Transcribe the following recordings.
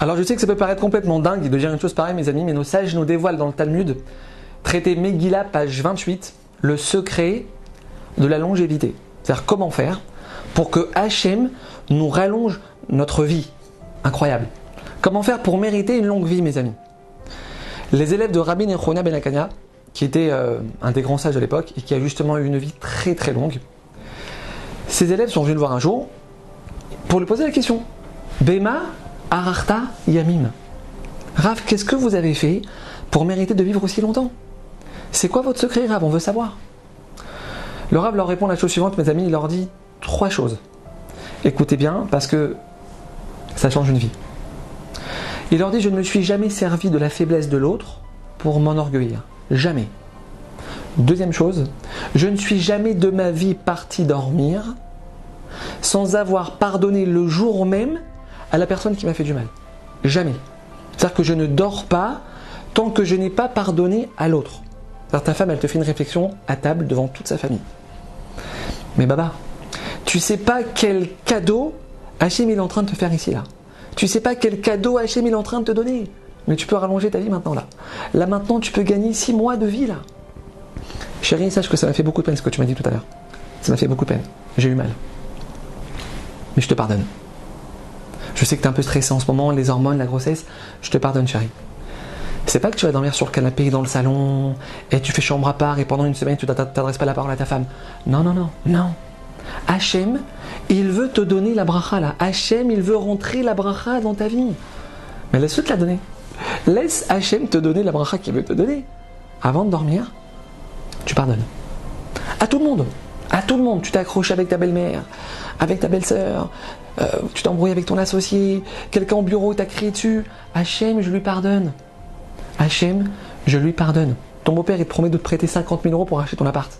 Alors je sais que ça peut paraître complètement dingue de dire une chose pareille, mes amis, mais nos sages nous dévoilent dans le Talmud, traité Megillah, page 28, le secret de la longévité. C'est-à-dire comment faire pour que Hachem nous rallonge notre vie. Incroyable. Comment faire pour mériter une longue vie, mes amis? Les élèves de Rabbi Nechonia Ben Akania, qui était euh, un des grands sages de l'époque et qui a justement eu une vie très très longue, ces élèves sont venus le voir un jour pour lui poser la question Bema Ararta Yamim. Rav, qu'est-ce que vous avez fait pour mériter de vivre aussi longtemps? C'est quoi votre secret, Rav On veut savoir. Le Rav leur répond la chose suivante, mes amis, il leur dit trois choses. Écoutez bien, parce que ça change une vie. Il leur dit Je ne me suis jamais servi de la faiblesse de l'autre pour m'enorgueillir. Jamais. Deuxième chose, je ne suis jamais de ma vie parti dormir sans avoir pardonné le jour même à la personne qui m'a fait du mal. Jamais. C'est-à-dire que je ne dors pas tant que je n'ai pas pardonné à l'autre. cest ta femme, elle te fait une réflexion à table devant toute sa famille. Mais Baba, tu sais pas quel cadeau Hachem est en train de te faire ici là. Tu sais pas quel cadeau Hachem est en train de te donner. Mais tu peux rallonger ta vie maintenant là. Là maintenant, tu peux gagner six mois de vie là. Chérie, sache que ça m'a fait beaucoup de peine ce que tu m'as dit tout à l'heure. Ça m'a fait beaucoup de peine. J'ai eu mal. Mais je te pardonne. Sais que tu es un peu stressé en ce moment, les hormones, la grossesse. Je te pardonne, chérie. C'est pas que tu vas dormir sur le canapé dans le salon et tu fais chambre à part et pendant une semaine tu t'adresses pas la parole à ta femme. Non, non, non, non. Hachem, il veut te donner la bracha là. Hachem, il veut rentrer la bracha dans ta vie. Mais laisse-le te la donner. Laisse Hachem te donner la bracha qu'il veut te donner. Avant de dormir, tu pardonnes. À tout le monde. À tout le monde. Tu t'accroches avec ta belle-mère, avec ta belle-sœur, euh, tu t'embrouilles avec ton associé, quelqu'un au bureau t'a crié dessus. Hachem, je lui pardonne. Hachem, je lui pardonne. Ton beau-père, il te promet de te prêter 50 000 euros pour acheter ton appart.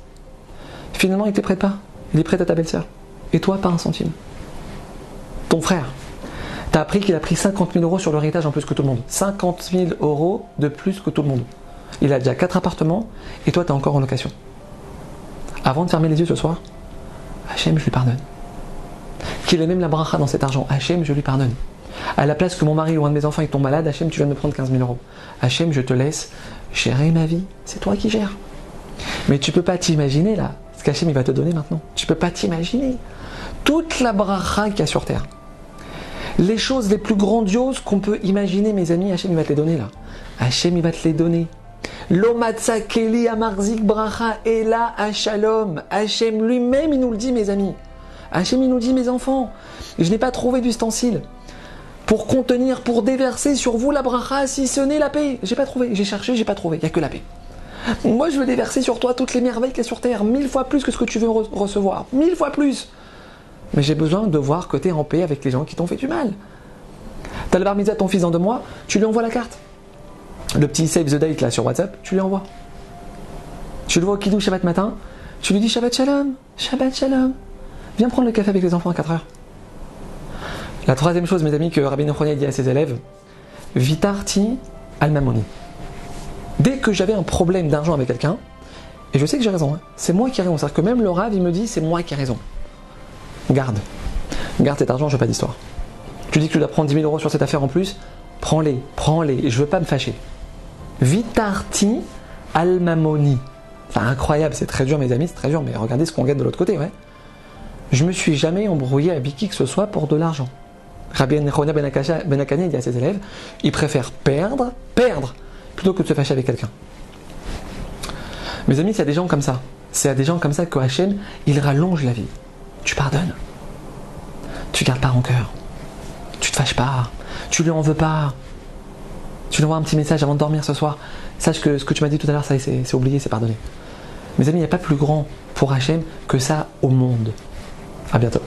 Finalement, il ne te prête pas. Il est prêt à ta belle-sœur. Et toi, pas un centime. Ton frère, t'as appris qu'il a pris 50 000 euros sur l'héritage en plus que tout le monde. 50 000 euros de plus que tout le monde. Il a déjà 4 appartements et toi, tu es encore en location. Avant de fermer les yeux ce soir, Hachem, je lui pardonne. Qu'il ait même la bracha dans cet argent. Hachem, je lui pardonne. À la place que mon mari ou un de mes enfants est malade, Hachem, tu viens de me prendre 15 000 euros. Hachem, je te laisse gérer ma vie. C'est toi qui gères. Mais tu peux pas t'imaginer là, ce qu'Hachem il va te donner maintenant. Tu peux pas t'imaginer. Toute la bracha qu'il y a sur terre. Les choses les plus grandioses qu'on peut imaginer, mes amis, Hachem il va te les donner là. Hachem il va te les donner. Lomatza Keli Amarzik Bracha Ela Shalom. Hachem lui-même, il nous le dit, mes amis. Hachem, il nous dit, mes enfants, je n'ai pas trouvé d'ustensile pour contenir, pour déverser sur vous la bracha, si ce n'est la paix. J'ai pas trouvé, j'ai cherché, j'ai pas trouvé, il n'y a que la paix. Moi, je veux déverser sur toi toutes les merveilles qu'il y a sur terre, mille fois plus que ce que tu veux recevoir, mille fois plus. Mais j'ai besoin de voir que tu es en paix avec les gens qui t'ont fait du mal. T'as le bar à ton fils dans deux mois, tu lui envoies la carte. Le petit save the date là sur WhatsApp, tu lui envoies. Tu le vois au Kidou Shabbat matin, tu lui dis Shabbat Shalom, Shabbat Shalom. Viens prendre le café avec les enfants à 4 heures. La troisième chose, mes amis, que Rabbi Nechoni dit à ses élèves, Vitarti al-mamoni. Dès que j'avais un problème d'argent avec quelqu'un, et je sais que j'ai raison, hein, c'est moi qui ai raison. C'est-à-dire que même le Rav, il me dit, c'est moi qui ai raison. Garde. Garde cet argent, je veux pas d'histoire. Tu dis que tu dois prendre 10 000 euros sur cette affaire en plus, prends-les, prends-les, je veux pas me fâcher. Vitarti al-mamoni. C'est incroyable, c'est très dur, mes amis, c'est très dur, mais regardez ce qu'on gagne de l'autre côté, ouais. Je me suis jamais embrouillé avec qui que ce soit pour de l'argent. Rabbi Nechonia Ben, ben dit à ses élèves, il préfère perdre, perdre, plutôt que de se fâcher avec quelqu'un. Mes amis, c'est à des gens comme ça. C'est à des gens comme ça que Hachem, il rallonge la vie. Tu pardonnes. Tu gardes pas cœur. Tu te fâches pas. Tu lui en veux pas. Tu envoies un petit message avant de dormir ce soir. Sache que ce que tu m'as dit tout à l'heure, ça c'est oublié, c'est pardonné. Mes amis, il n'y a pas plus grand pour Hachem que ça au monde. À bientôt.